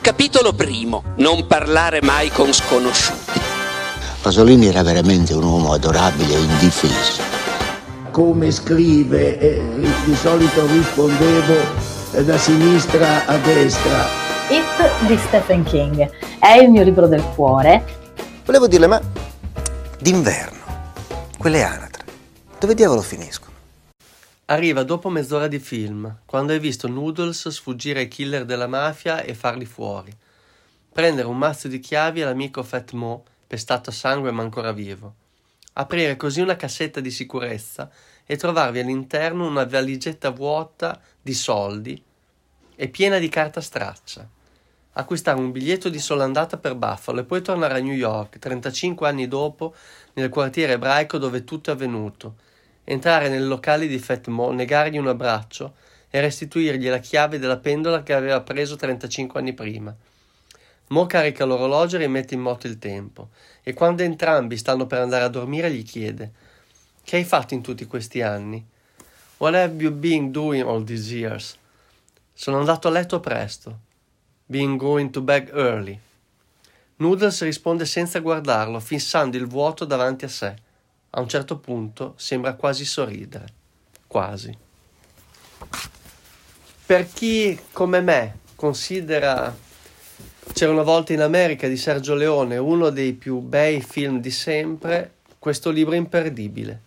Capitolo primo. Non parlare mai con sconosciuti. Pasolini era veramente un uomo adorabile e indifeso. Come scrive, eh, di solito rispondevo eh, da sinistra a destra. It di Stephen King è il mio libro del cuore. Volevo dirle, ma d'inverno, quelle anatre, dove diavolo finiscono? Arriva dopo mezz'ora di film, quando hai visto Noodles sfuggire ai killer della mafia e farli fuori. Prendere un mazzo di chiavi all'amico Fat Mo, pestato a sangue ma ancora vivo. Aprire così una cassetta di sicurezza e trovarvi all'interno una valigetta vuota di soldi e piena di carta straccia. Acquistare un biglietto di sola andata per Buffalo e poi tornare a New York, 35 anni dopo, nel quartiere ebraico dove tutto è avvenuto entrare nel locale di Fat Mo, negargli un abbraccio e restituirgli la chiave della pendola che aveva preso 35 anni prima. Mo carica l'orologio e rimette in moto il tempo, e quando entrambi stanno per andare a dormire gli chiede Che hai fatto in tutti questi anni? What have you been doing all these years? Sono andato a letto presto. Been going to bed early. Noodles risponde senza guardarlo, fissando il vuoto davanti a sé. A un certo punto sembra quasi sorridere. Quasi. Per chi come me considera C'era una volta in America di Sergio Leone uno dei più bei film di sempre, questo libro imperdibile.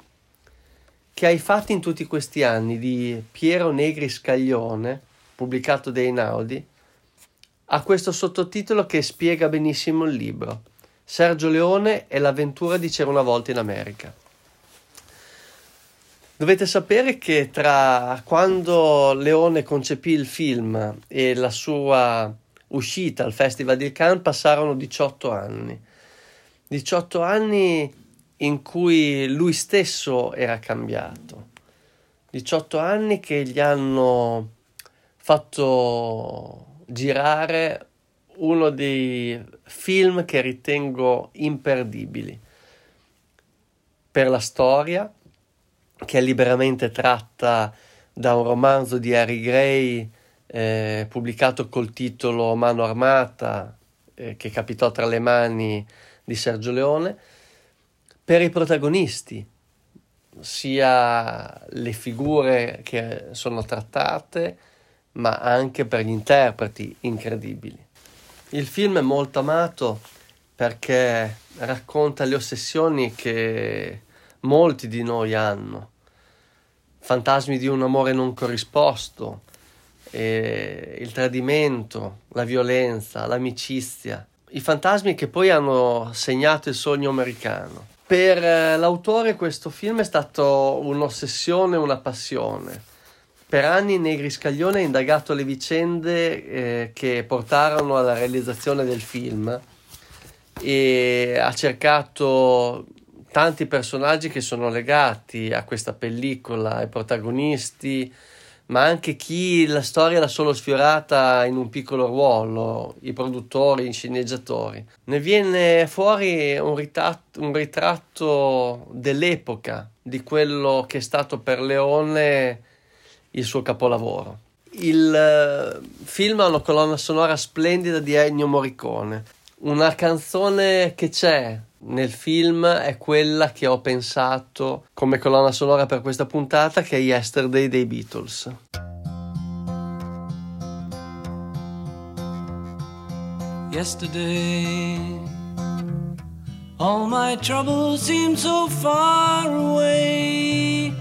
Che hai fatti in tutti questi anni di Piero Negri Scaglione, pubblicato da Einaudi, ha questo sottotitolo che spiega benissimo il libro. Sergio Leone e l'avventura di C'era una volta in America. Dovete sapere che tra quando Leone concepì il film e la sua uscita al Festival di Cannes passarono 18 anni. 18 anni in cui lui stesso era cambiato. 18 anni che gli hanno fatto girare uno dei film che ritengo imperdibili per la storia, che è liberamente tratta da un romanzo di Harry Gray eh, pubblicato col titolo Mano Armata, eh, che capitò tra le mani di Sergio Leone, per i protagonisti, sia le figure che sono trattate, ma anche per gli interpreti incredibili. Il film è molto amato perché racconta le ossessioni che molti di noi hanno, fantasmi di un amore non corrisposto, il tradimento, la violenza, l'amicizia, i fantasmi che poi hanno segnato il sogno americano. Per eh, l'autore questo film è stato un'ossessione, una passione per anni Negri Scaglione ha indagato le vicende eh, che portarono alla realizzazione del film e ha cercato tanti personaggi che sono legati a questa pellicola, ai protagonisti, ma anche chi la storia l'ha solo sfiorata in un piccolo ruolo, i produttori, i sceneggiatori. Ne viene fuori un ritratto, un ritratto dell'epoca, di quello che è stato per Leone il suo capolavoro. Il eh, film ha una colonna sonora splendida di Ennio Morricone. Una canzone che c'è nel film è quella che ho pensato come colonna sonora per questa puntata, che è Yesterday dei Beatles. Yesterday, all my troubles seem so far away.